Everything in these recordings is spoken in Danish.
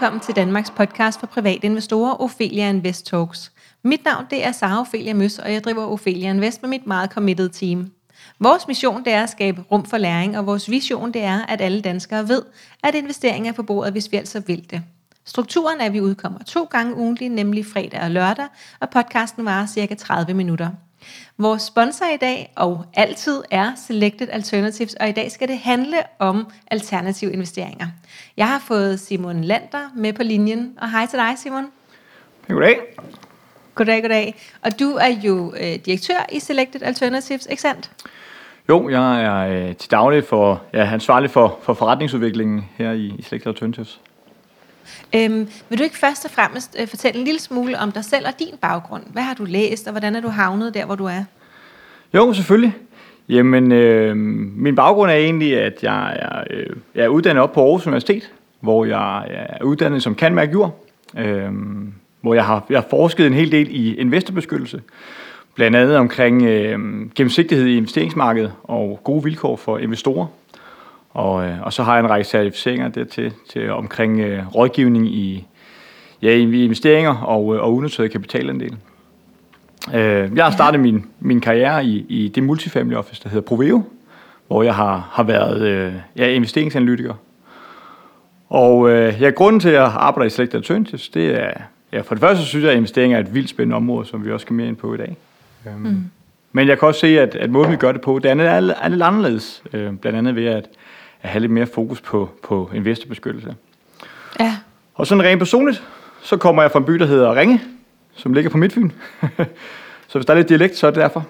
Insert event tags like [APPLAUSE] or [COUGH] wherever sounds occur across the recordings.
velkommen til Danmarks podcast for private investorer, Ophelia Invest Talks. Mit navn det er Sara Ophelia Møs, og jeg driver Ophelia Invest med mit meget committed team. Vores mission det er at skabe rum for læring, og vores vision det er, at alle danskere ved, at investeringer er på bordet, hvis vi altså vil det. Strukturen er, at vi udkommer to gange ugentligt, nemlig fredag og lørdag, og podcasten varer cirka 30 minutter. Vores sponsor i dag, og altid, er Selected Alternatives, og i dag skal det handle om alternative investeringer. Jeg har fået Simon Lander med på linjen, og hej til dig Simon. Goddag. Goddag, goddag. Og du er jo øh, direktør i Selected Alternatives, ikke sandt? Jo, jeg er øh, til daglig for, ja, ansvarlig for, for forretningsudviklingen her i, i Selected Alternatives. Øhm, vil du ikke først og fremmest øh, fortælle en lille smule om dig selv og din baggrund? Hvad har du læst, og hvordan er du havnet der, hvor du er? Jo, selvfølgelig. Jamen, øh, min baggrund er egentlig, at jeg er, øh, jeg er uddannet op på Aarhus Universitet, hvor jeg er uddannet som kanmærkjur, øh, hvor jeg har, jeg har forsket en hel del i investorbeskyttelse, blandt andet omkring øh, gennemsigtighed i investeringsmarkedet og gode vilkår for investorer. Og, øh, og så har jeg en række certificeringer dertil til omkring øh, rådgivning i, ja, i investeringer og, øh, og unoteret kapitalandel. Øh, jeg har startet min, min karriere i, i det multifamily office, der hedder Proveo, hvor jeg har, har været øh, ja, investeringsanalytiker. Og øh, ja, grunden til, at jeg arbejder i Select Alternatives, det er, ja, for det første synes jeg, at investering er et vildt spændende område, som vi også skal mere ind på i dag. Mm. Men jeg kan også se, at, at måden vi gør det på, det er, er, er lidt anderledes. Øh, blandt andet ved at, at have lidt mere fokus på, på investorbeskyttelse. Ja. Og sådan rent personligt, så kommer jeg fra en by, der hedder Ringe, som ligger på Midtfyn. [LAUGHS] så hvis der er lidt dialekt, så er det derfor.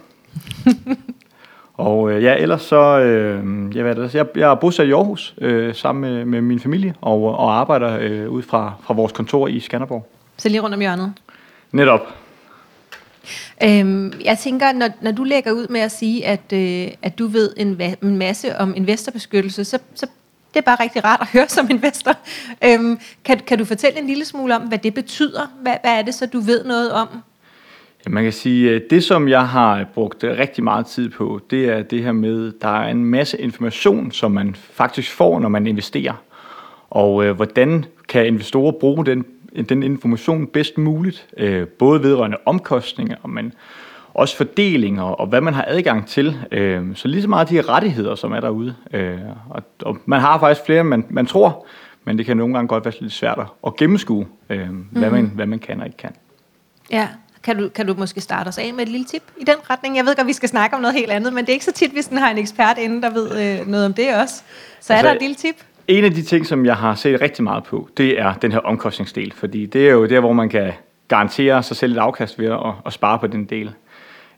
[LAUGHS] og øh, ja, ellers så, øh, jeg, ved det, jeg, jeg er bosat i Aarhus øh, sammen med, med min familie og, og arbejder øh, ud fra, fra vores kontor i Skanderborg. Så lige rundt om hjørnet? Netop. Øhm, jeg tænker, når, når du lægger ud med at sige, at, øh, at du ved en, en masse om investorbeskyttelse, så, så det er bare rigtig rart at høre som investor. Øhm, kan, kan du fortælle en lille smule om, hvad det betyder? Hvad, hvad er det så, du ved noget om? Ja, man kan sige, at det som jeg har brugt øh, rigtig meget tid på, det er det her med, at der er en masse information, som man faktisk får, når man investerer. Og øh, hvordan kan investorer bruge den, den information bedst muligt, øh, både vedrørende omkostninger, og man også fordelinger og hvad man har adgang til. Øh, så lige så meget de rettigheder, som er derude. Øh, og, og man har faktisk flere, man, man tror, men det kan nogle gange godt være lidt svært at gennemskue, øh, hvad, man, hvad man kan og ikke kan. Ja, kan du, kan du måske starte os af med et lille tip i den retning? Jeg ved godt, vi skal snakke om noget helt andet, men det er ikke så tit, hvis den har en ekspert inde, der ved øh, noget om det også. Så altså, er der et lille tip? En af de ting, som jeg har set rigtig meget på, det er den her omkostningsdel, fordi det er jo der, hvor man kan garantere sig selv et afkast ved at, at spare på den del.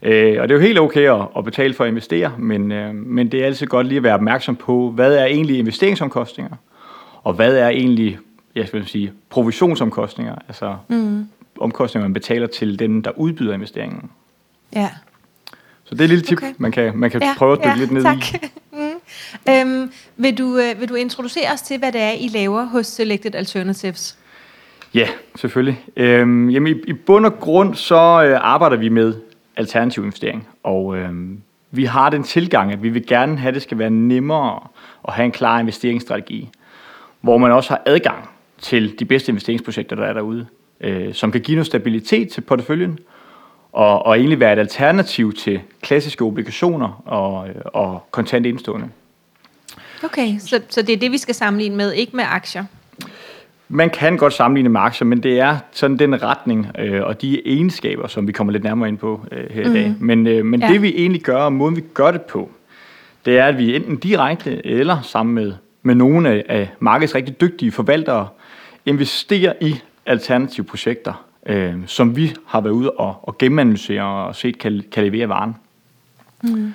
Øh, og det er jo helt okay at, at betale for at investere, men, øh, men det er altid godt lige at være opmærksom på, hvad er egentlig investeringsomkostninger, og hvad er egentlig, jeg skal sige, provisionsomkostninger, altså mm. omkostninger, man betaler til den, der udbyder investeringen. Ja. Så det er et lille tip, okay. man kan, man kan ja, prøve at dykke ja, lidt ned tak. i øhm, vil, du, øh, vil du introducere os til, hvad det er, I laver hos Selected Alternatives? Ja, selvfølgelig. Øhm, jamen i, i bund og grund, så øh, arbejder vi med alternativ investering. Og øh, vi har den tilgang, at vi vil gerne have, at det skal være nemmere at have en klar investeringsstrategi, hvor man også har adgang til de bedste investeringsprojekter, der er derude, øh, som kan give noget stabilitet til porteføljen, og, og egentlig være et alternativ til klassiske obligationer og, og kontant indstående. Okay, så, så det er det, vi skal sammenligne med, ikke med aktier? Man kan godt sammenligne med aktier, men det er sådan den retning øh, og de egenskaber, som vi kommer lidt nærmere ind på øh, her mm. i dag. Mhm. Men, øh, men ja. det vi egentlig gør, og måden vi gør det på, det er, at vi enten direkte eller sammen med, med nogle af, af markedets rigtig dygtige forvaltere, investerer i alternative projekter, øh, som vi har været ude og, og gennemanalysere og set kan, kan levere varen. Mm.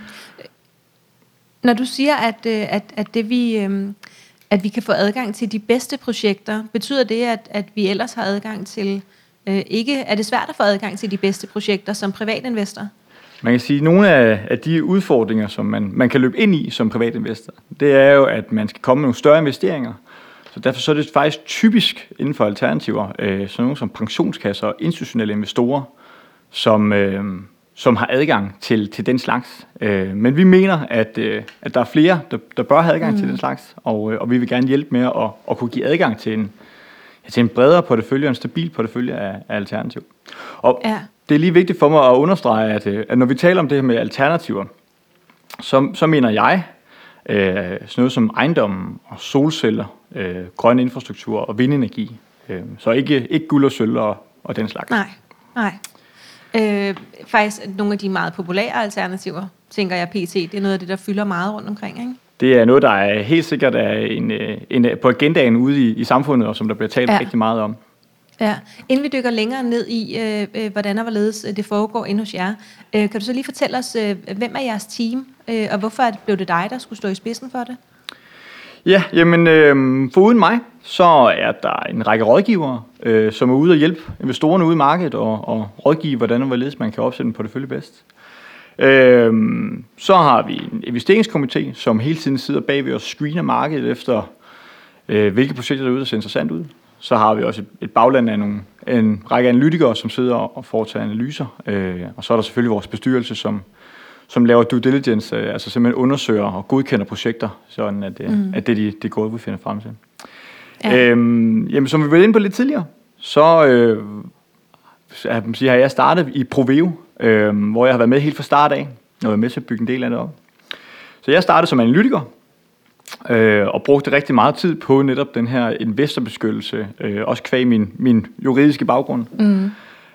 Når du siger, at, øh, at, at det vi... Øh, at vi kan få adgang til de bedste projekter. Betyder det, at, at vi ellers har adgang til øh, ikke... Er det svært at få adgang til de bedste projekter som privatinvestor? Man kan sige, at nogle af, af de udfordringer, som man, man kan løbe ind i som privatinvestor, det er jo, at man skal komme med nogle større investeringer. Så derfor så er det faktisk typisk inden for alternativer, øh, sådan nogle som pensionskasser og institutionelle investorer, som, øh, som har adgang til, til den slags. Øh, men vi mener, at, øh, at der er flere, der, der bør have adgang mm. til den slags, og, øh, og vi vil gerne hjælpe med at, at kunne give adgang til en, til en bredere portefølje og en stabil portefølje af, af alternativ. Og Ja. det er lige vigtigt for mig at understrege, at, øh, at når vi taler om det her med alternativer, så, så mener jeg øh, sådan noget som ejendommen og solceller, øh, grøn infrastruktur og vindenergi. Øh, så ikke, ikke guld og sølv og, og den slags. Nej, nej. Øh, faktisk nogle af de meget populære alternativer, tænker jeg pt. Det er noget af det, der fylder meget rundt omkring, ikke? Det er noget, der er helt sikkert er en, øh, en, på agendaen ude i, i samfundet, og som der bliver talt Ja. rigtig meget om. Ja. Inden vi dykker længere ned i, øh, øh, hvordan og hvorledes øh, det foregår inde hos jer, øh, kan du så lige fortælle os, øh, hvem er jeres team, øh, og hvorfor blev det dig, der skulle stå i spidsen for det? Ja, jamen øh, foruden mig, så er der en række rådgivere, øh, som er ude og hjælpe investorerne ude i markedet og, og rådgive, hvordan og hvorledes man kan opsætte en portefølje bedst. Øh, så har vi en investeringskomité, som hele tiden sidder bagved og screener markedet efter, øh, hvilke projekter der er ude, der ser interessant ud. Så har vi også et, et bagland af nogle, en række analytikere, som sidder og foretager analyser. Øh, og så er der selvfølgelig vores bestyrelse, som, som laver due diligence, øh, altså simpelthen undersøger og godkender projekter, sådan at, øh, mm. at det, de, det gode, vi finder frem til. Ja. Øhm, jamen, som vi var inde på lidt tidligere, så øh, jeg sige, har jeg startet i Proveo, øh, hvor jeg har været med helt fra start af, og været med til at bygge en del af det op. Så jeg startede som analytiker, øh, og brugte rigtig meget tid på netop den her investorbeskyttelse, øh, også kvæg min, min juridiske baggrund. Mm.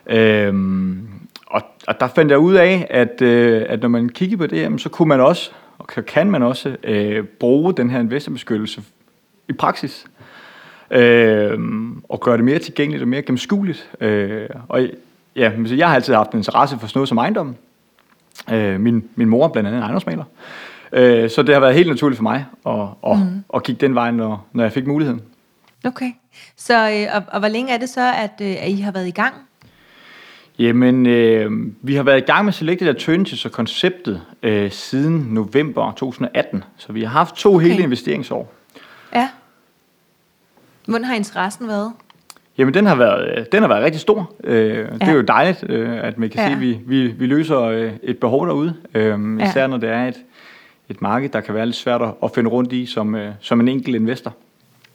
Øhm, og, og der fandt jeg ud af, at, øh, at når man kigger på det, jamen, så kunne man også, og kan- kan man også, øh, bruge den her investorbeskyttelse i praksis. Øhm, og gøre det mere tilgængeligt og mere gennemskueligt. Øh, og ja, så jeg har altid haft en interesse for sådan noget som ejendom. Øh, min, min mor er blandt andet en ejendomsmaler. Øh, så det har været helt naturligt for mig at, at, mm. at kigge den vej, når, når jeg fik muligheden. Okay. Så, øh, og, og hvor længe er det så, at, øh, at I har været i gang? Jamen, øh, vi har været i gang med Selected Alternatives og konceptet øh, siden november 2018. Så vi har haft to okay. hele investeringsår. Ja. Hvordan har interessen været? Jamen, den har været, øh, den har været rigtig stor. Øh, Det Ja. er jo dejligt, øh, at man kan Ja. ja. se, at vi, vi, vi løser øh, et behov derude. Øh, Ja. især når det er et, et marked, der kan være lidt svært at- finde rundt i som, øh, som en enkelt investor.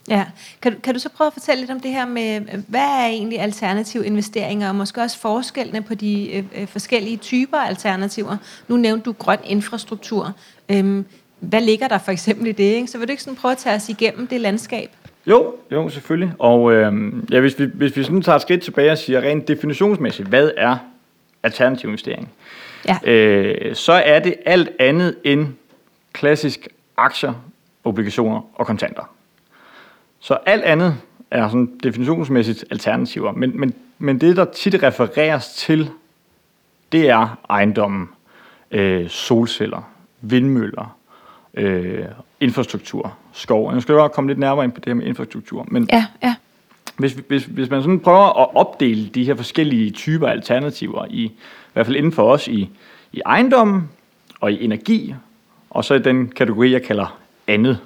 Ja. Kan, du- kan du så prøve at fortælle lidt om det her med, hvad er egentlig alternative investeringer, og måske også forskellene på de øh, forskellige typer alternativer? Nu nævnte du grøn infrastruktur. Øhm, hvad ligger der for eksempel i det? Ikke? Så vil du ikke sådan prøve at tage os igennem det landskab? Jo, jo, selvfølgelig. Og øh, ja, hvis, vi, hvis vi sådan tager et skridt tilbage og siger rent definitionsmæssigt, hvad er alternativ investering? Ja. øh, så er det alt andet end klassisk aktier, obligationer og kontanter. Så alt andet er sådan definitionsmæssigt alternativer. Men, men, men det, der tit refereres til, det er ejendommen, øh, solceller, vindmøller, øh, infrastruktur, skov. Nu skal jeg bare komme lidt nærmere ind på det her med infrastruktur. Men Ja, ja. hvis, hvis, hvis man sådan prøver at opdele de her forskellige typer alternativer, i, i hvert fald inden for os, i, i ejendommen og i energi, og så i den kategori, jeg kalder andet,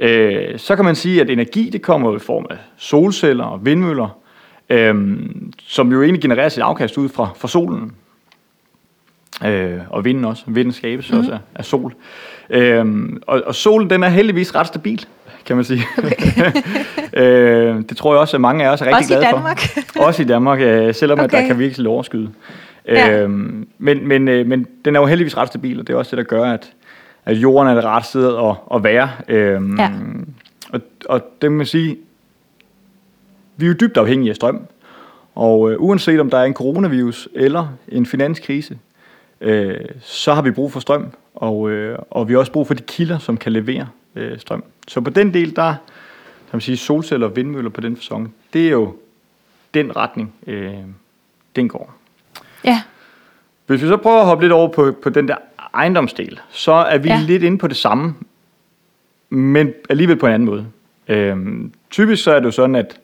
øh, så kan man sige, at energi det kommer i form af solceller og vindmøller, øh, som jo egentlig genererer sit afkast ud fra, fra solen. Øh, og vinden også. Vinden skabes mm. også af, af sol. Øhm, og, og solen, den er heldigvis ret stabil, kan man sige. Okay. [LAUGHS] øh, det tror jeg også, at mange af os er rigtig Også i glade Danmark? for. [LAUGHS] også i Danmark, øh, selvom okay. at der kan virkelig overskyde. Ja. Øhm, men, men, øh, men den er jo heldigvis ret stabil, og det er også det, der gør, at, at jorden er det rette sted at, at være. Øhm, Ja. og, og det må man sige, vi er jo dybt afhængige af strøm. Og øh, uanset om der er en coronavirus eller en finanskrise, øh, så har vi brug for strøm, og, øh, og vi har også brug for de kilder, som kan levere øh, strøm. Så på den del, der kan man sige, solceller og vindmøller på den fasong, det er jo den retning, øh, den går. Ja, Hvis vi så prøver at hoppe lidt over på, på den der ejendomsdel, så er vi Ja. lidt inde på det samme, men alligevel på en anden måde. Øhm, typisk så er det jo sådan, at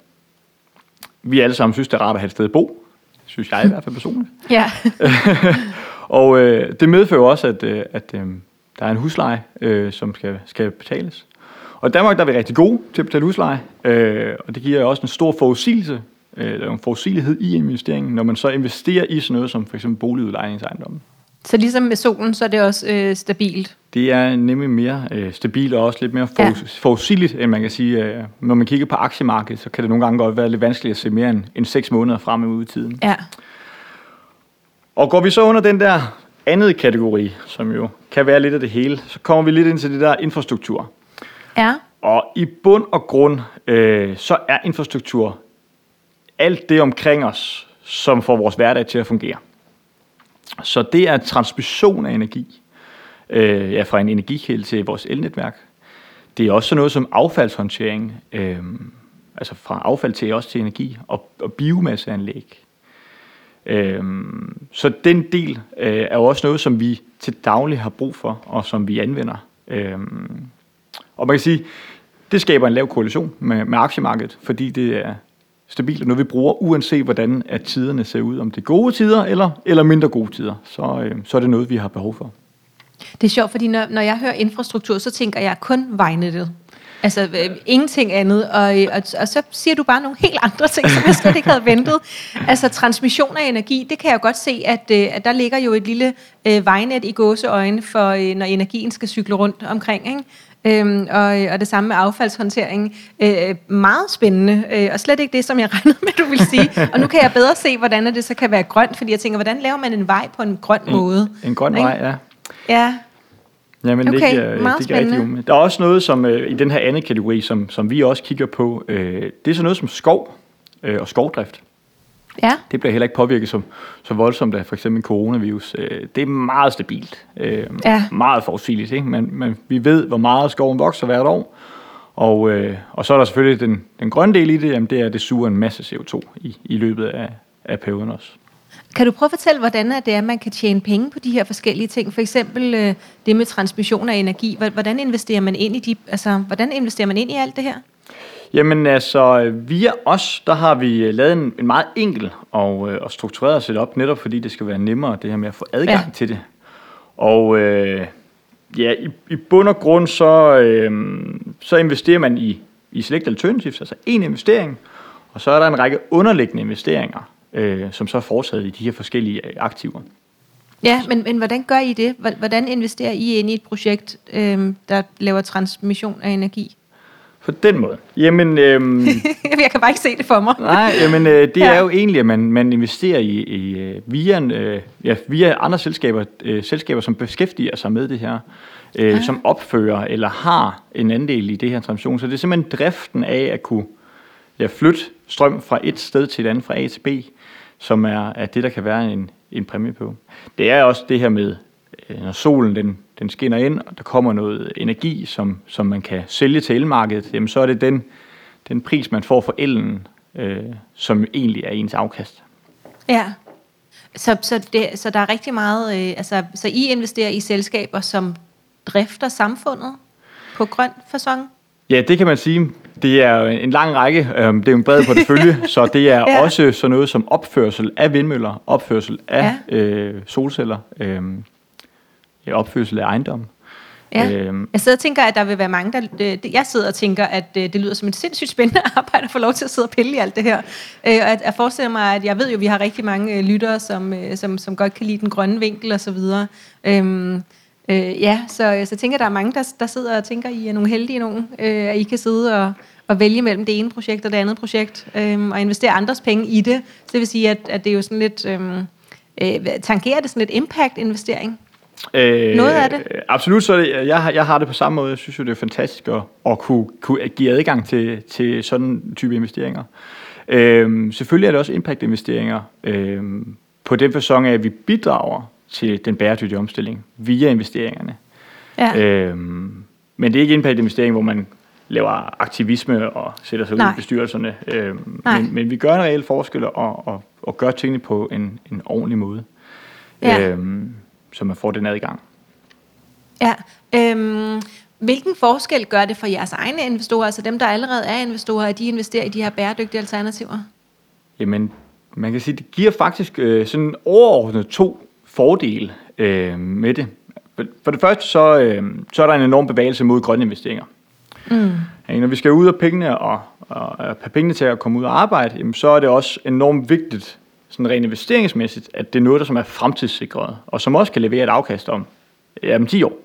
vi alle sammen synes, det er rart at have et sted at bo. Synes jeg i [LAUGHS] hvert fald personligt. ja. [LAUGHS] [LAUGHS] Og øh, det medfører jo også, at, øh, at øh, der er en husleje, øh, som skal, skal betales. Og i Danmark der er vi rigtig gode til at betale husleje, øh, og det giver også en stor forudsigelse, øh, der er en forudsigelighed i investeringen, når man så investerer i sådan noget som for eksempel boligudlejningsejendommen. Så ligesom med solen, så er det også øh, stabilt. det er nemlig mere øh, stabilt og også lidt mere for, ja. forudsigeligt, end man kan sige. Øh, når man kigger på aktiemarkedet, så kan det nogle gange godt være lidt vanskeligt at se mere end, end 6 måneder frem i tiden. Ja. Og går vi så under den der andet kategori, som jo kan være lidt af det hele, så kommer vi lidt ind til det der infrastruktur. Ja. Og i bund og grund, øh, så er infrastruktur alt det omkring os, som får vores hverdag til at fungere. Så det er transmission af energi øh, ja, fra en energikilde til vores elnetværk. Det er også sådan noget som affaldshåndtering, øh, altså fra affald til også til energi og, og biomasseanlæg. Øhm, så den del øh, er jo også noget, som vi til daglig har brug for, og som vi anvender. Øh, og man kan sige, det skaber en lav korrelation med, med aktiemarkedet, fordi det er stabilt, og noget vi bruger, uanset hvordan at tiderne ser ud, om det er gode tider eller, eller mindre gode tider, så, øh, så er det noget, vi har behov for. Det er sjovt, fordi når, når jeg hører infrastruktur, så tænker jeg kun vejnettet. Altså øh, ingenting andet, og, og, og så siger du bare nogle helt andre ting, som jeg slet ikke havde ventet. [LAUGHS] Altså transmission af energi, det kan jeg godt se, at, øh, at der ligger jo et lille øh, vejnet i gåseøjne for, øh, når energien skal cykle rundt omkring. Ikke? Øhm, og, og det samme med affaldshåndtering. Øh, meget spændende, øh, og slet ikke det, som jeg [LAUGHS] regnede med, du vil sige. Og nu kan jeg bedre se, hvordan det så kan være grønt, fordi jeg tænker, hvordan laver man en vej på en grøn en, måde? En grøn ikke? vej, ja. Ja, Jamen, okay, det giver, meget det giver spændende. Der er også noget som øh, i den her anden kategori, som, som vi også kigger på. Øh, det er sådan noget som skov øh, og skovdrift. Ja. Det bliver heller ikke påvirket så, så voldsomt af for eksempel coronavirus. Øh, det er meget stabilt. Øh, Ja. Meget forudsigeligt. Ikke? Men, men vi ved, hvor meget skoven vokser hvert år. Og, øh, og så er der selvfølgelig den, den grønne del i det, jamen det er, at det suger en masse CO2 i, i løbet af, af perioden også. Kan du prøve at fortælle, hvordan er det er, at man kan tjene penge på de her forskellige ting? For eksempel øh, det med transmission af energi. Hvor- Hvordan investerer man ind i de, altså, hvordan investerer man ind i alt det her? Jamen altså, via os, der har vi øh, lavet en, en meget enkel og, øh, og struktureret setup, netop fordi det skal være nemmere, det her med at få adgang Ja. ja. til det. Og øh, ja, i, i bund og grund, så, øh, så investerer man i, i Select Alternatives, altså en investering, og så er der en række underliggende investeringer, øh, som så er foretaget i de her forskellige øh, aktiver. Ja, men, men hvordan gør I det? Hvor- Hvordan investerer I ind i et projekt, øh, der laver transmission af energi? På den måde. Jamen, øh, [LAUGHS] jeg kan bare ikke se det for mig. Nej, jamen, øh, det Ja. ja. er jo egentlig, at man, man investerer i, i øh, via, øh, ja, via andre selskaber, øh, selskaber, som beskæftiger sig med det her, øh, Ah. som opfører eller har en andel i det her transmission. Så det er simpelthen driften af at kunne ja, flytte strøm fra et sted til et andet, fra A til B, som er, er det, der kan være en, en præmie på. Det er også det her med, øh, når solen den, den skinner ind, og der kommer noget energi, som, som man kan sælge til elmarkedet, jamen så er det den, den pris, man får for elen, øh, som egentlig er ens afkast. Ja. Så, så, det, så der er rigtig meget, øh, altså, så I investerer i selskaber, som drifter samfundet på grøn fasong? Ja, det kan man sige. Det er en lang række. øhm, Det er jo en bred portefølje, [LAUGHS] så det er Ja. også sådan noget som opførsel af vindmøller, opførsel af Ja. øh, solceller, øh, opførsel af ejendom. Ja. Øhm, Jeg sidder og tænker, at der vil være mange, der... øh, Jeg sidder og tænker, at øh, det lyder som et sindssygt spændende [LAUGHS] arbejde at få lov til at sidde og pille i alt det her. Øh, Og at jeg forestiller mig, at jeg ved jo, at vi har rigtig mange øh, lyttere, som, øh, som, som godt kan lide den grønne vinkel og så videre. Øhm, øh, ja, så, så jeg tænker, der er mange, der, der sidder og tænker, I er nogle heldige nogen, øh, at I kan sidde og, og vælge mellem det ene projekt og det andet projekt, øh, og investere andres penge i det. Så det vil sige, at, at det er jo sådan lidt... Øh, øh, tangerer det sådan lidt impact-investering? Øh, Noget af det? Absolut, så det, jeg, har- jeg har det på samme måde. Jeg synes jo, det er fantastisk at, at kunne, kunne give adgang til, til sådan type investeringer. Øh, selvfølgelig er det også impact-investeringer øh, på den fasong af, at vi bidrager til den bæredygtige omstilling via investeringerne. Ja. Øh, men det er ikke impact-investering, hvor man laver aktivisme og sætter sig ud Nej. i bestyrelserne. Øh, Nej. men, men vi gør en reel forskel og, og, og gør tingene på en, en ordentlig måde. Ja. Øhm, så man får den adgang. Ja. Øhm, hvilken forskel gør det for jeres egne investorer, altså dem, der allerede er investorer, at de investerer i de her bæredygtige alternativer? Jamen, man kan sige, det giver faktisk øh, sådan overordnet to fordele øh, med det. For det første, så, øh, så er der en enorm bevægelse mod grønne investeringer. Mm. Ja, når vi skal ud af pengene og, og, og have pengene til at komme ud og arbejde, jamen, så er det også enormt vigtigt, sådan rent investeringsmæssigt, at det er noget, der som er fremtidssikret, og som også kan levere et afkast om jamen, 10 år.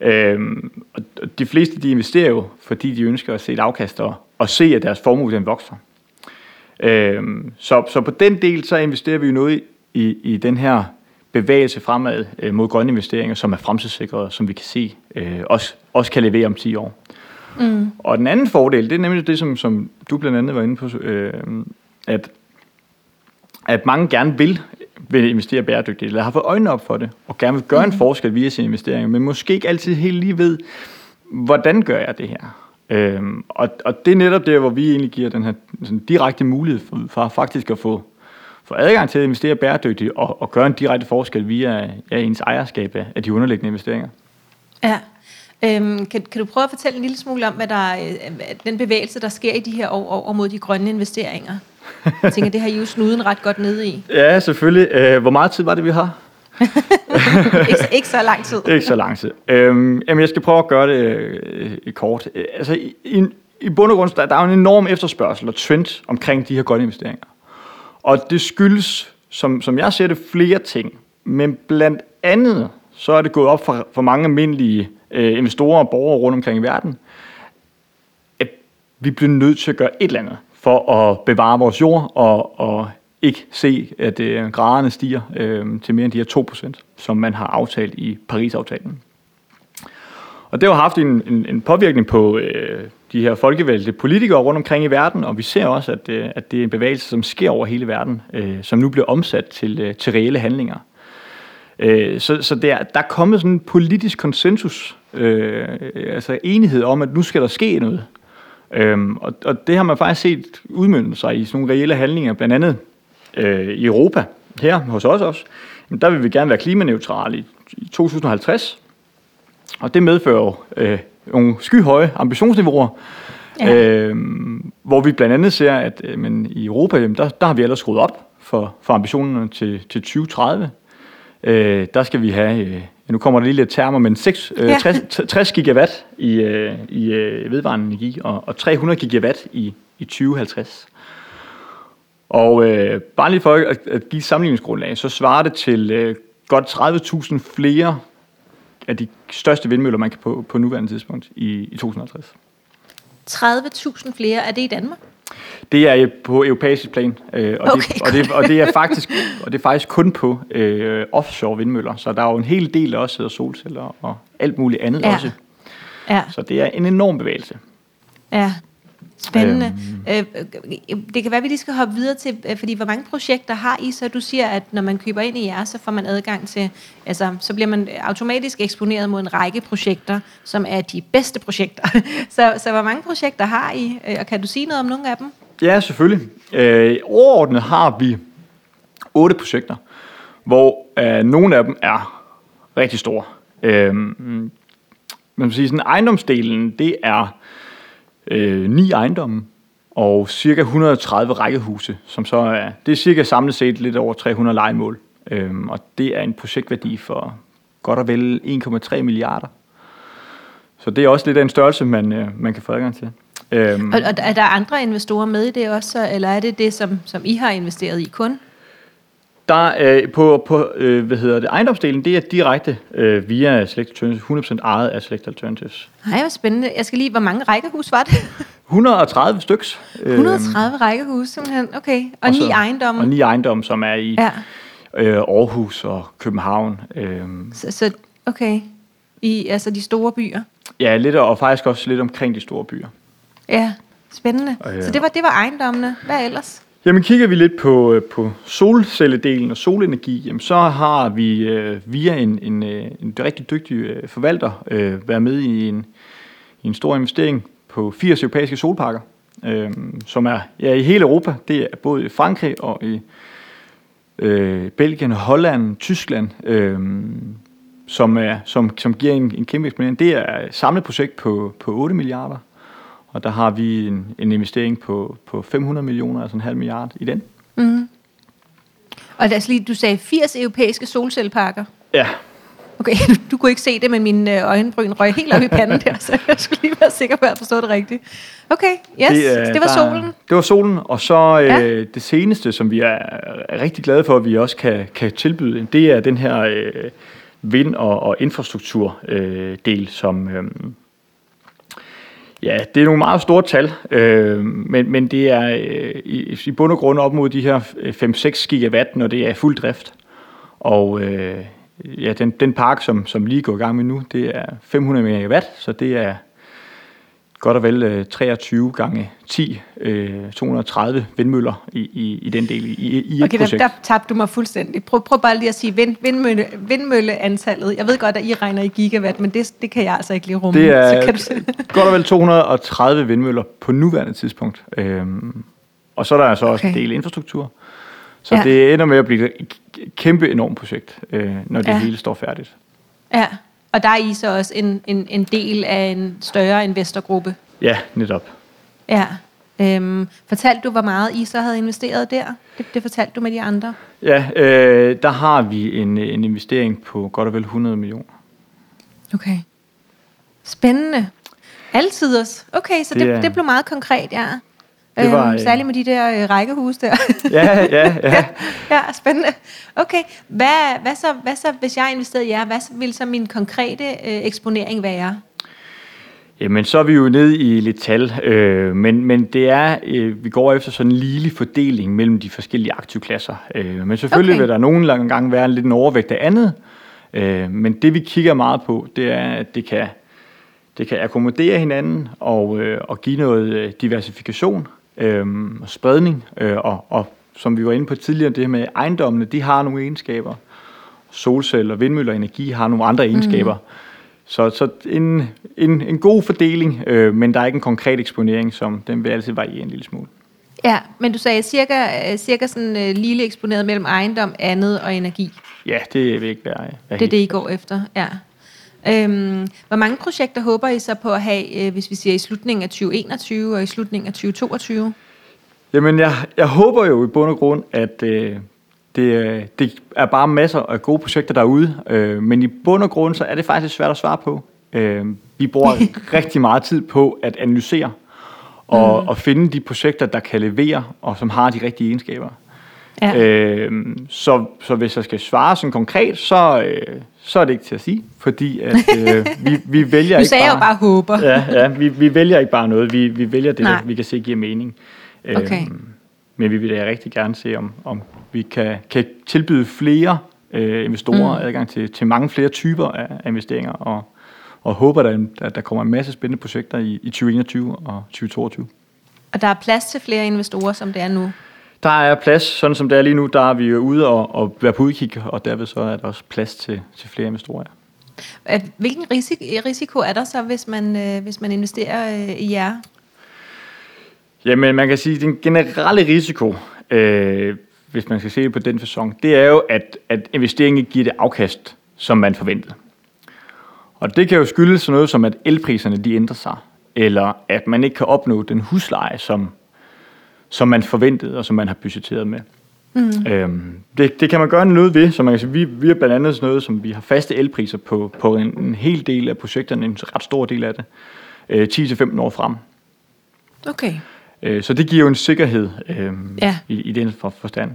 Øhm, og de fleste de investerer jo, fordi de ønsker at se et afkast og, og se, at deres formue den vokser. Øhm, så, så på den del, så investerer vi jo noget i, i den her bevægelse fremad øh, mod grønne investeringer, som er fremtidssikret, som vi kan se øh, også, også kan levere om 10 år. Mm. Og den anden fordel, det er nemlig det, som, som du blandt andet var inde på, øh, at, at mange gerne vil, vil investere bæredygtigt, eller har fået øjnene op for det, og gerne vil gøre mm. en forskel via sine investeringer, men måske ikke altid helt lige ved, hvordan gør jeg det her? Øhm, og, og det er netop der, hvor vi egentlig giver den her sådan direkte mulighed for, for faktisk at få, få adgang til at investere bæredygtigt og, og gøre en direkte forskel via ja, ens ejerskab af, af de underliggende investeringer. Ja. Øhm, kan, kan du prøve at fortælle en lille smule om, hvad der er, den bevægelse, der sker i de her år over mod de grønne investeringer? Jeg tænker, det har I jo snuden ret godt nede i. [LAUGHS] Ja, selvfølgelig. Øh, hvor meget tid var det, vi har? [LAUGHS] ikke, ikke så lang tid. [LAUGHS] ikke så lang tid. Øhm, jamen, jeg skal prøve at gøre det øh, kort. Øh, altså, i, i bund og grund, der, der er jo en enorm efterspørgsel og trend omkring de her grønne investeringer. Og det skyldes, som, som jeg ser det, flere ting. Men blandt andet, så er det gået op for, for mange almindelige øh, investorer og borgere rundt omkring i verden, at vi bliver nødt til at gøre et eller andet for at bevare vores jord og, og ikke se, at øh, graderne stiger øh, til mere end de her 2%, som man har aftalt i Paris-aftalen. Og det har haft en, en, en påvirkning på øh, de her folkevalgte politikere rundt omkring i verden, og vi ser også, at, øh, at det er en bevægelse, som sker over hele verden, øh, som nu bliver omsat til, øh, til reelle handlinger. Øh, så så der, der er kommet sådan en politisk konsensus, øh, altså enighed om, at nu skal der ske noget. Øhm, og, og det har man faktisk set udmønte sig i sådan nogle reelle handlinger, blandt andet øh, i Europa, her hos os også. Men der vil vi gerne være klimaneutrale i, i 2050, og det medfører jo øh, nogle skyhøje ambitionsniveauer, ja. øh, hvor vi blandt andet ser, at øh, men i Europa, jamen, der, der har vi ellers skruet op for, for ambitionerne til, til 2030. Øh, der skal vi have, øh, nu kommer der lige lidt termer, men 6, øh, ja. 60, 60 gigawatt i, øh, i øh, vedvarende energi, og, og 300 gigawatt i, i 2050. Og øh, bare lige for at, at give sammenligningsgrundlag, så svarer det til øh, godt 30.000 flere af de største vindmøller, man kan på, på nuværende tidspunkt i, i 2050. 30.000 flere, er det i Danmark? Det er på europæisk plan, øh, og, okay, det, og, det, og det er faktisk og det er faktisk kun på øh, offshore vindmøller, så der er jo en hel del der også hedder solceller og alt muligt andet ja. også. Ja. Så det er en enorm bevægelse. Ja. Spændende. Øhm. Øh, det kan være, at vi lige skal hoppe videre til, øh, fordi hvor mange projekter har I, så du siger, at når man køber ind i jer, så får man adgang til, altså så bliver man automatisk eksponeret mod en række projekter, som er de bedste projekter. [LAUGHS] så, så hvor mange projekter har I, øh, og kan du sige noget om nogle af dem? Ja, selvfølgelig. Øh, overordnet har vi otte projekter, hvor øh, nogle af dem er rigtig store. Øh, man kan sige, sådan ejendomsdelen, det er øh, ni ejendomme og cirka 130 rækkehuse, som så er, det er cirka samlet set lidt over 300 legemål. Øhm, og det er en projektværdi for godt og vel 1,3 milliarder. Så det er også lidt af en størrelse, man, øh, man kan få adgang til. Øhm. Og, og er der andre investorer med i det også, eller er det det, som, som I har investeret i kun? Der øh, på, på øh, hvad hedder det, ejendomsdelen, det er direkte øh, via Select Alternatives, 100% ejet af Select Alternatives. Nej, hvor spændende. Jeg skal lige, hvor mange rækkehus var det? [LAUGHS] 130 styks. 130 øhm, rækkehus, simpelthen. Okay. Og, og ni ejendomme. Og ni ejendomme, som er i ja. øh, Aarhus og København. Øhm. Så, så, okay. I altså de store byer? Ja, lidt, og faktisk også lidt omkring de store byer. Ja, spændende. Øh. Så det var, det var ejendommene. Hvad ellers? Jamen kigger vi lidt på, øh, på solcelledelen og solenergi, jamen, så har vi øh, via en, en, øh, en rigtig dygtig øh, forvalter øh, været med i en, i en stor investering på 80 europæiske solparker, øh, som er ja, i hele Europa. Det er både i Frankrig og i øh, Belgien, Holland, Tyskland, øh, som, er, som, som giver en, en kæmpe eksponering. Det er et samlet projekt på, på 8 milliarder og der har vi en, en investering på, på 500 millioner, altså en halv milliard i den. Mm. Og lad os lige, du sagde 80 europæiske solcelleparker. Ja. Okay, [LAUGHS] du, du kunne ikke se det, men mine øh, øjenbryn røg helt op i panden der, så jeg skulle lige være sikker på, at jeg forstod det rigtigt. Okay, yes, det, øh, det var der, solen. Det var solen, og så øh, ja. det seneste, som vi er, er rigtig glade for, at vi også kan, kan tilbyde, det er den her øh, vind- og, og infrastrukturdel, øh, som... Øh, Ja, det er nogle meget store tal, øh, men, men det er øh, i, i bund og grund op mod de her øh, 5-6 gigawatt, når det er fuld drift. Og øh, ja, den, den park, som, som lige går i gang med nu, det er 500 megawatt, så det er godt og vel øh, 23 gange 10, øh, 230 vindmøller i, i, i den del i, i okay, et projekt. Der, der tabte du mig fuldstændig. Prøv, prøv bare lige at sige vind, vindmølle, vindmølleantallet. Jeg ved godt, at I regner i gigawatt, men det, det kan jeg altså ikke lige rumme. Det er [LAUGHS] så kan du... godt og vel 230 vindmøller på nuværende tidspunkt. Øhm, og så er der altså okay. også en del infrastruktur. Så ja. det ender med at blive et kæmpe enormt projekt, øh, når det ja. hele står færdigt. Ja. Og der er I så også en, en, en del af en større investorgruppe. Ja, netop. Ja. Øhm, fortalte du, hvor meget I så havde investeret der? Det, det fortalte du med de andre. Ja, øh, der har vi en, en investering på godt og vel 100 millioner. Okay. Spændende. Altid også. Okay, så det, det, det blev meget konkret, ja. Det var, øhm, særligt med de der øh, rækkehuse der. [LAUGHS] ja, ja, ja. ja, spændende. Okay, hvad, hvad, så, hvad så, hvis jeg investerede i jer, hvad vil så min konkrete øh, eksponering være? Jamen, så er vi jo nede i lidt tal, øh, men, men det er, øh, vi går efter sådan en lille fordeling mellem de forskellige aktivklasser. Øh, men selvfølgelig okay. vil der nogle gange være en lidt en overvægt af andet, øh, men det vi kigger meget på, det er, at det kan, det kan akkommodere hinanden og, øh, og give noget øh, diversifikation øh, spredning, øh, og, og som vi var inde på tidligere, det her med ejendommene, de har nogle egenskaber. Solceller, vindmøller og energi har nogle andre egenskaber. Mm. Så, så en, en, en god fordeling, øh, men der er ikke en konkret eksponering, som den vil altid variere en lille smule. Ja, men du sagde cirka, øh, cirka sådan uh, lille eksponeret mellem ejendom, andet og energi. Ja, det vil ikke være, være Det er det, I går efter, ja. Øhm, hvor mange projekter håber I så på at have, øh, hvis vi siger i slutningen af 2021 og i slutningen af 2022? Jamen, jeg, jeg håber jo i bund og grund, at øh, det, det er bare masser af gode projekter derude, øh, men i bund og grund, så er det faktisk svært at svare på. Øh, vi bruger [LAUGHS] rigtig meget tid på at analysere og, mm. og finde de projekter, der kan levere og som har de rigtige egenskaber. Ja. Øh, så, så hvis jeg skal svare sådan konkret, så, øh, så er det ikke til at sige, fordi at, øh, [LAUGHS] vi, vi vælger ikke bare... Du bare håber. Ja, ja vi, vi vælger ikke bare noget, vi, vi vælger det, Nej. der vi kan se giver mening. Okay. Øh, men vi vil da rigtig gerne se, om, om vi kan, kan tilbyde flere øh, investorer mm. adgang til, til mange flere typer af, af investeringer, og, og håber, at, at der kommer en masse spændende projekter i, i 2021 og 2022. Og der er plads til flere investorer, som det er nu? Der er plads, sådan som det er lige nu, der er vi jo ude og, og være på udkig, og derved så er der også plads til, til flere investorer. Hvilken risiko, er der så, hvis man, øh, hvis man investerer øh, i jer? Jamen, man kan sige, at den generelle risiko, øh, hvis man skal se på den fasong, det er jo, at, at investeringen ikke giver det afkast, som man forventede. Og det kan jo skyldes sådan noget som, at elpriserne de ændrer sig, eller at man ikke kan opnå den husleje, som, som man forventede, og som man har budgetteret med. Mm. Øhm, det, det kan man gøre noget ved, så man kan sige, vi, vi har blandt andet sådan noget, som vi har faste elpriser på, på en, en hel del af projekterne, en ret stor del af det, øh, 10-15 år frem. Okay. Øh, så det giver jo en sikkerhed øh, ja. i, i den for, forstand.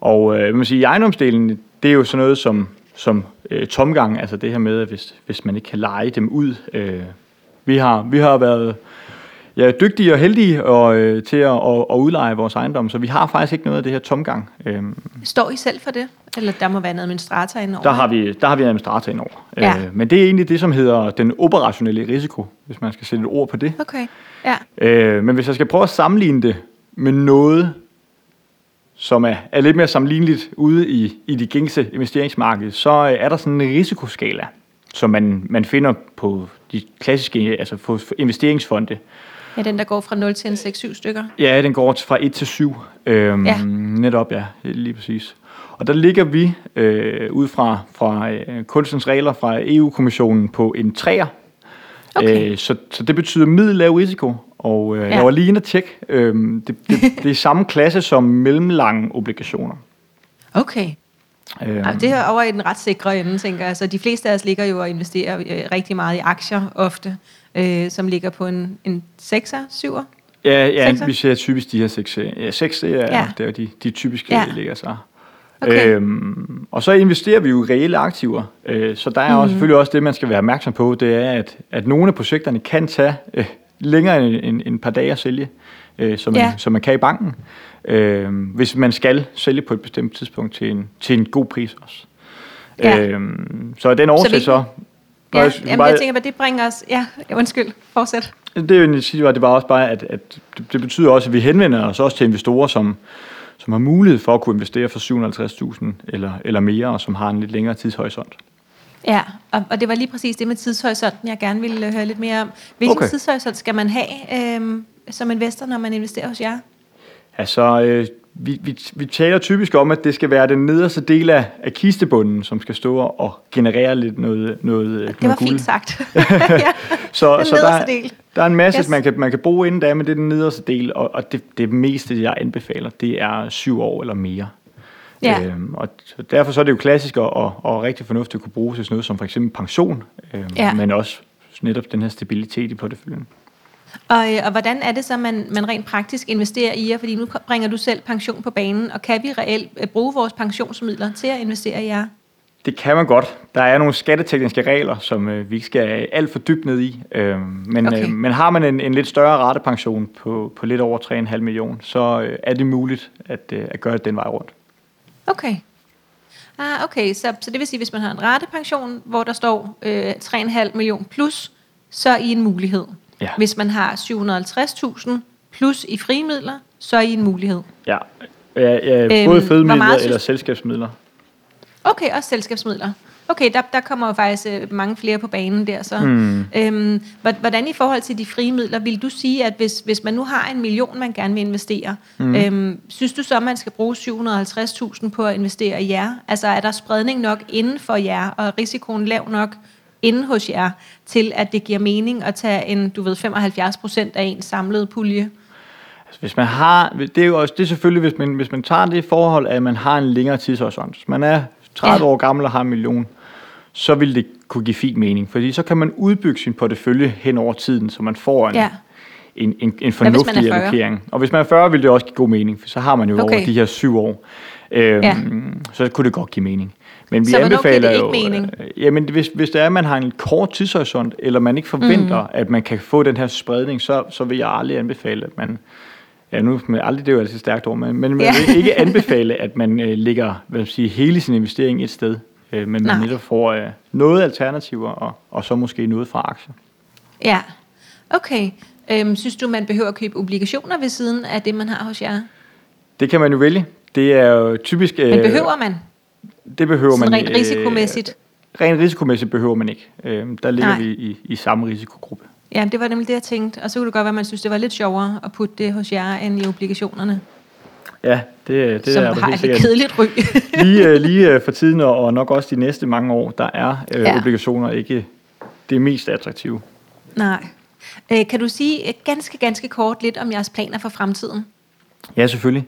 Og øh, man sige, i ejendomsdelen, det er jo sådan noget som, som øh, tomgang, altså det her med, at hvis, hvis man ikke kan lege dem ud. Øh, vi, har, vi har været ja, dygtige og heldige og, øh, til at, at, at udleje vores ejendom, så vi har faktisk ikke noget af det her tomgang. Øh, Står I selv for det? Eller der må være en administrator indover? Der har vi, der har vi en administrator indover. Ja. Øh, men det er egentlig det, som hedder den operationelle risiko, hvis man skal sætte et ord på det. Okay, ja. Øh, men hvis jeg skal prøve at sammenligne det med noget, som er, er lidt mere sammenligneligt ude i, i de gængse investeringsmarked, så er der sådan en risikoskala, som man, man finder på de klassiske altså på investeringsfonde. Ja, den der går fra 0 til en 6-7 stykker. Ja, den går fra 1 til 7. Øhm, ja. Netop, ja, lige præcis. Og der ligger vi øh, ud fra, fra øh, kunstens regler fra EU-kommissionen på en 3'er. Okay. Øh, så, så det betyder middellav risiko. Og øh, ja. jeg var lige inde og tjekke. Øh, det, det, det er samme klasse som mellemlange obligationer. [LAUGHS] Okay. Øhm. det er over i den ret sikre ende, tænker jeg. Så de fleste af os ligger jo og investerer øh, rigtig meget i aktier ofte, øh, som ligger på en, en 6'er, 7'er. Ja, ja vi ser typisk de her 6. Ja, 6 det er, ja. der de, de typiske ja. ligger sig. Okay. Øhm, og så investerer vi jo i reelle aktiver. Øh, så der er Mhm. også, selvfølgelig også det, man skal være opmærksom på, det er, at, at nogle af projekterne kan tage øh, længere end en, par dage at sælge, øh, som, man, Ja. som man kan i banken, øh, hvis man skal sælge på et bestemt tidspunkt til en, til en god pris også. Ja. Øhm, så af den årsag vi- så... Ja, jeg jamen, bare- jeg tænker, hvad det bringer os... Ja, undskyld. Fortsæt. Det jeg ville sige, var, det var også bare, at, at det, det betyder også, at vi henvender os også til investorer, som, som har mulighed for at kunne investere for 750.000 eller, eller mere, og som har en lidt længere tidshorisont. Ja, og, og det var lige præcis det med tidshorisonten, jeg gerne ville øh, høre lidt mere om. Hvilken. Okay. tidshorisont skal man have øhm, som investor, når man investerer hos jer? Altså, øh, vi, vi, vi taler typisk om, at det skal være den nederste del af, af kistebunden, som skal stå og generere lidt noget, noget, Det noget var guld. fint sagt. [LAUGHS] [LAUGHS] ja. Så, Den så der, del. der er en masse, Yes. man, kan, man kan bruge inden da, men det er den nederste del, og, og det, det meste, jeg anbefaler, det er syv år eller mere. Ja. Øhm, og derfor så er det jo klassisk og, og, og rigtig fornuftigt at kunne bruge til sådan noget som for eksempel pension, øhm, Ja. men også netop den her stabilitet i porteføljen. Og, øh, og hvordan er det så, man, man rent praktisk investerer i jer? Fordi nu bringer du selv pension på banen, og kan vi reelt øh, bruge vores pensionsmidler til at investere i jer? Det kan man godt. Der er nogle skattetekniske regler, som øh, vi ikke skal alt for dybt ned i. Øh, men, Okay. øh, men har man en, en lidt større ratepension på, på lidt over 3,5 millioner, så øh, er det muligt at, øh, at gøre det den vej rundt. Okay. Ah, okay, så, så det vil sige, hvis man har en ratepension, hvor der står øh, 3,5 million plus, så er I en mulighed. Ja. Hvis man har 750.000 plus i frie midler, så er I en mulighed. Ja, ja, ja Øhm, både fødemidler meget eller synes- selskabsmidler. Okay, også selskabsmidler. Okay, der, der kommer jo faktisk øh, mange flere på banen der. Så. Mm. Øhm, hvor- hvordan i forhold til de frie midler, vil du sige, at hvis, hvis man nu har en million, man gerne vil investere, mm. øhm, synes du så, at man skal bruge 750.000 på at investere i jer? Altså er der spredning nok inden for jer, og risikoen lav nok inde hos jer, til at det giver mening at tage en, du ved, 75 procent af en samlet pulje? Altså, hvis man har, det er jo også, det er selvfølgelig, hvis man, hvis man tager det forhold, at man har en længere tidshorisont. Hvis man er 30 Ja. år gammel og har en million, så vil det kunne give fin mening. Fordi så kan man udbygge sin portefølje hen over tiden, så man får en, Ja. en, en, en fornuftig 40? allokering. Og hvis man er 40, vil det også give god mening, for så har man jo okay. over de her syv år. Øhm, Ja. Så kunne det godt give mening. Men vi Så anbefaler det jo, ikke mening? Øh, jamen, hvis, hvis det er, at man har en kort tidshorisont, eller man ikke forventer, mm. at man kan få den her spredning, så, så vil jeg aldrig anbefale, at man... Ja, nu men aldrig, det er jo altid stærkt ord, men, men man Ja. vil ikke anbefale, at man øh, lægger hvad man sige, hele sin investering et sted, øh, men man netop får øh, noget alternativer, og, og så måske noget fra aktier. Ja, okay. Øhm, synes du, man behøver at købe obligationer ved siden af det, man har hos jer? Det kan man jo vælge. Det er jo typisk... Øh, Men behøver man? Det behøver Sådan man rent risikomæssigt? Øh, rent risikomæssigt behøver man ikke. Øh, der ligger Nej. vi i, i samme risikogruppe. Ja, det var nemlig det, jeg tænkte. Og så kunne det godt være, at man synes, det var lidt sjovere at putte det hos jer, end i obligationerne, Ja, det, det som er har helt et kedeligt ry. [LAUGHS] lige, øh, lige øh, for tiden, og nok også de næste mange år, der er øh, Ja. ja. obligationer ikke det mest attraktive. Nej. Øh, kan du sige øh, ganske, ganske kort lidt om jeres planer for fremtiden? Ja, selvfølgelig.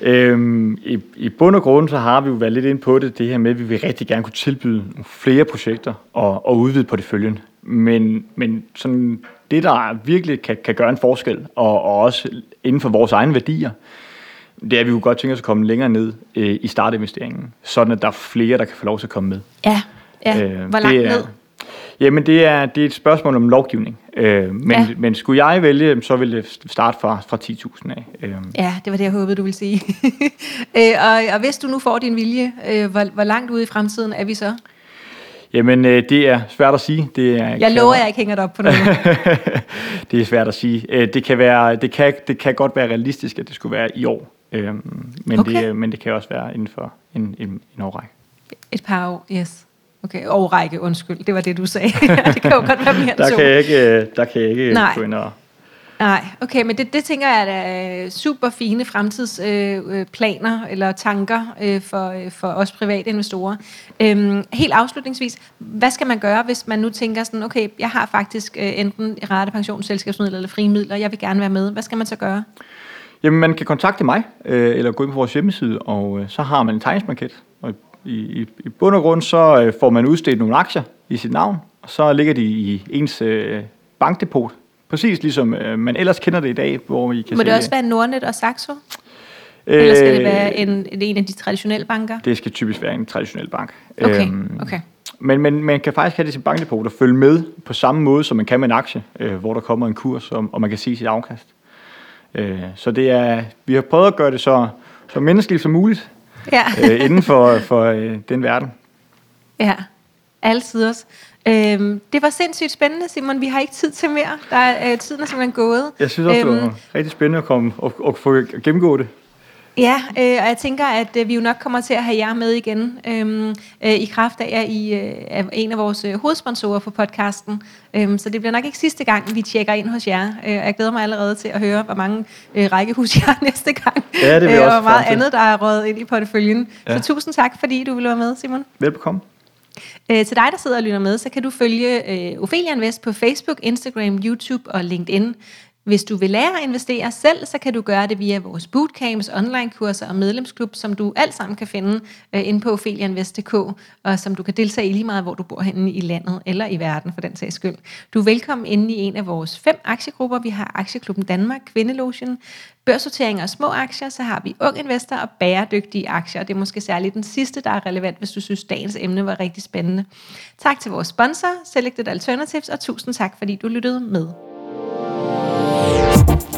Øhm, i, I bund og grund, så har vi jo været lidt ind på det, det her med, at vi vil rigtig gerne kunne tilbyde flere projekter og, og udvide porteføljen. Men, men sådan, det, der virkelig kan, kan gøre en forskel, og, og også inden for vores egne værdier, det er, at vi kunne godt tænke os at komme længere ned øh, i startinvesteringen, sådan at der er flere, der kan få lov til at komme med. Ja, ja. Øh, hvor langt det er, ned? Jamen, det er, det er et spørgsmål om lovgivning. Øh, men, Ja. men skulle jeg vælge, så ville det starte fra, fra 10.000 af. Øh, Ja, det var det, jeg håbede, du ville sige. [LAUGHS] øh, og, og hvis du nu får din vilje, øh, hvor, hvor langt ude i fremtiden er vi så? Jamen, øh, det er svært at sige. Det er, Jeg lover, at jeg ikke hænger det op på noget. [LAUGHS] det er svært at sige. Øh, det, kan være, det, kan, det kan godt være realistisk, at det skulle være i år. Øh, men, Okay. det, men det kan også være inden for en, en, en årrække. Et par år, yes. Okay, årrække, undskyld. Det var det, du sagde. [LAUGHS] det kan jo godt være mere Der kan jeg ikke, øh, der kan jeg ikke Nej. gå ind og... Nej, okay, men det, det tænker jeg er øh, super fine fremtidsplaner øh, planer eller tanker øh, for, øh, for os private investorer. Øhm, helt afslutningsvis, hvad skal man gøre, hvis man nu tænker sådan, okay, jeg har faktisk øh, enten rette pension, selskabsmidler eller frie midler, jeg vil gerne være med. Hvad skal man så gøre? Jamen, man kan kontakte mig, øh, eller gå ind på vores hjemmeside, og øh, så har man en tegningsmarket. Og i, i, i bund og grund, så øh, får man udstedt nogle aktier i sit navn, og så ligger de i ens øh, bankdepot. Præcis ligesom øh, man ellers kender det i dag, hvor I kan Må det også være Nordnet og Saxo? Eller skal det være en, en af de traditionelle banker? Det skal typisk være en traditionel bank. Okay, okay. Men, men man kan faktisk have det til bankdepot og følge med på samme måde, som man kan med en aktie, øh, hvor der kommer en kurs, og, og man kan se sit afkast. Øh, så det er, vi har prøvet at gøre det så, så menneskeligt som muligt Ja. [LAUGHS] øh, inden for, for øh, den verden. Ja, altid også. Øhm, det var sindssygt spændende, Simon. Vi har ikke tid til mere. Der er, øh, tiden er simpelthen gået. Jeg synes også, øhm, det var rigtig spændende at komme og, og få gennemgå det. Ja, øh, og jeg tænker, at øh, vi jo nok kommer til at have jer med igen øh, øh, i kraft af, at I øh, er en af vores øh, hovedsponsorer for podcasten. Øh, så det bliver nok ikke sidste gang, vi tjekker ind hos jer. Øh, jeg glæder mig allerede til at høre, hvor mange øh, rækkehus jeg har [LAUGHS] næste gang. Ja, det øh, også og hvor meget andet, der er røget ind i porteføljen. Ja. Så tusind tak, fordi du ville være med, Simon. Velbekomme. Øh, til dig, der sidder og lytter med, så kan du følge øh, Ophelia Invest på Facebook, Instagram, YouTube og LinkedIn. Hvis du vil lære at investere selv, så kan du gøre det via vores bootcamps, online-kurser og medlemsklub, som du alt sammen kan finde øh, inde på felianvest.dk, og som du kan deltage i lige meget, hvor du bor henne i landet eller i verden for den sags skyld. Du er velkommen inde i en af vores fem aktiegrupper. Vi har Aktieklubben Danmark, Kvindelotion, børssorteringer og små aktier, så har vi ung investor og bæredygtige aktier. Det er måske særligt den sidste, der er relevant, hvis du synes, dagens emne var rigtig spændende. Tak til vores sponsor, Selected Alternatives, og tusind tak, fordi du lyttede med. Bye.